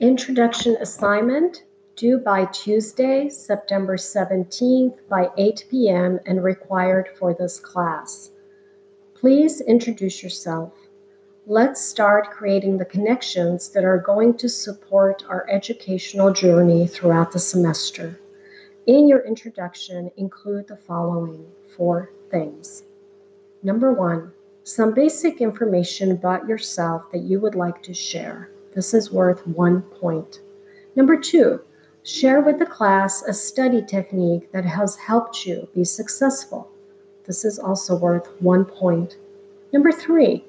Introduction assignment due by Tuesday, September 17th by 8 p.m. and required for this class. Please introduce yourself. Let's start creating the connections that are going to support our educational journey throughout the semester. In your introduction, include the following four things. Number one, some basic information about yourself that you would like to share. This is worth one point. Number two, share with the class a study technique that has helped you be successful. This is also worth one point. Number three,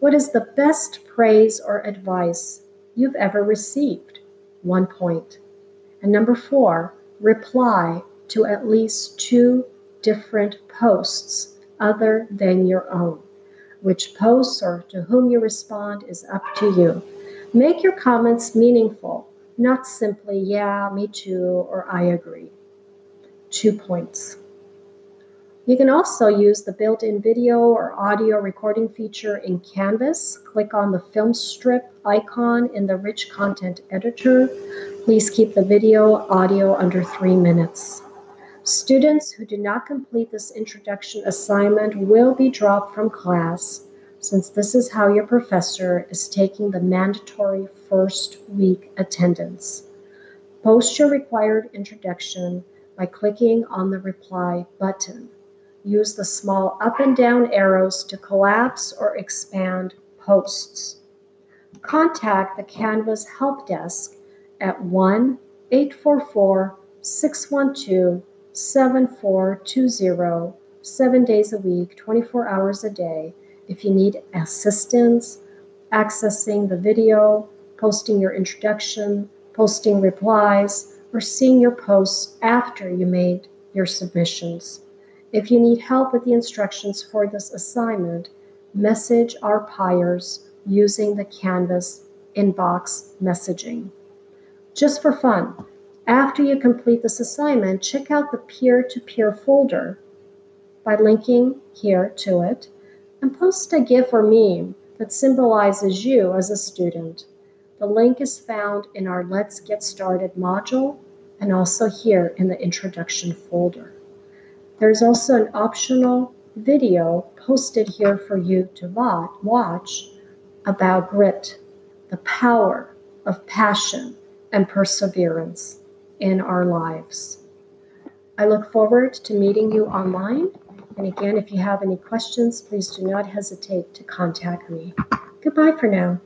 what is the best praise or advice you've ever received? One point. And number four, reply to at least two different posts other than your own. Which posts or to whom you respond is up to you. Make your comments meaningful, not simply, yeah, me too, or I agree. Two points. You can also use the built in video or audio recording feature in Canvas. Click on the film strip icon in the rich content editor. Please keep the video audio under three minutes. Students who do not complete this introduction assignment will be dropped from class since this is how your professor is taking the mandatory first week attendance. Post your required introduction by clicking on the reply button. Use the small up and down arrows to collapse or expand posts. Contact the Canvas Help Desk at 1 844 612 7420, seven days a week, 24 hours a day. If you need assistance, accessing the video, posting your introduction, posting replies, or seeing your posts after you made your submissions. If you need help with the instructions for this assignment, message our PIRES using the Canvas inbox messaging. Just for fun, after you complete this assignment, check out the peer to peer folder by linking here to it and post a GIF or meme that symbolizes you as a student. The link is found in our Let's Get Started module and also here in the introduction folder. There's also an optional video posted here for you to watch about grit, the power of passion and perseverance in our lives. I look forward to meeting you online. And again, if you have any questions, please do not hesitate to contact me. Goodbye for now.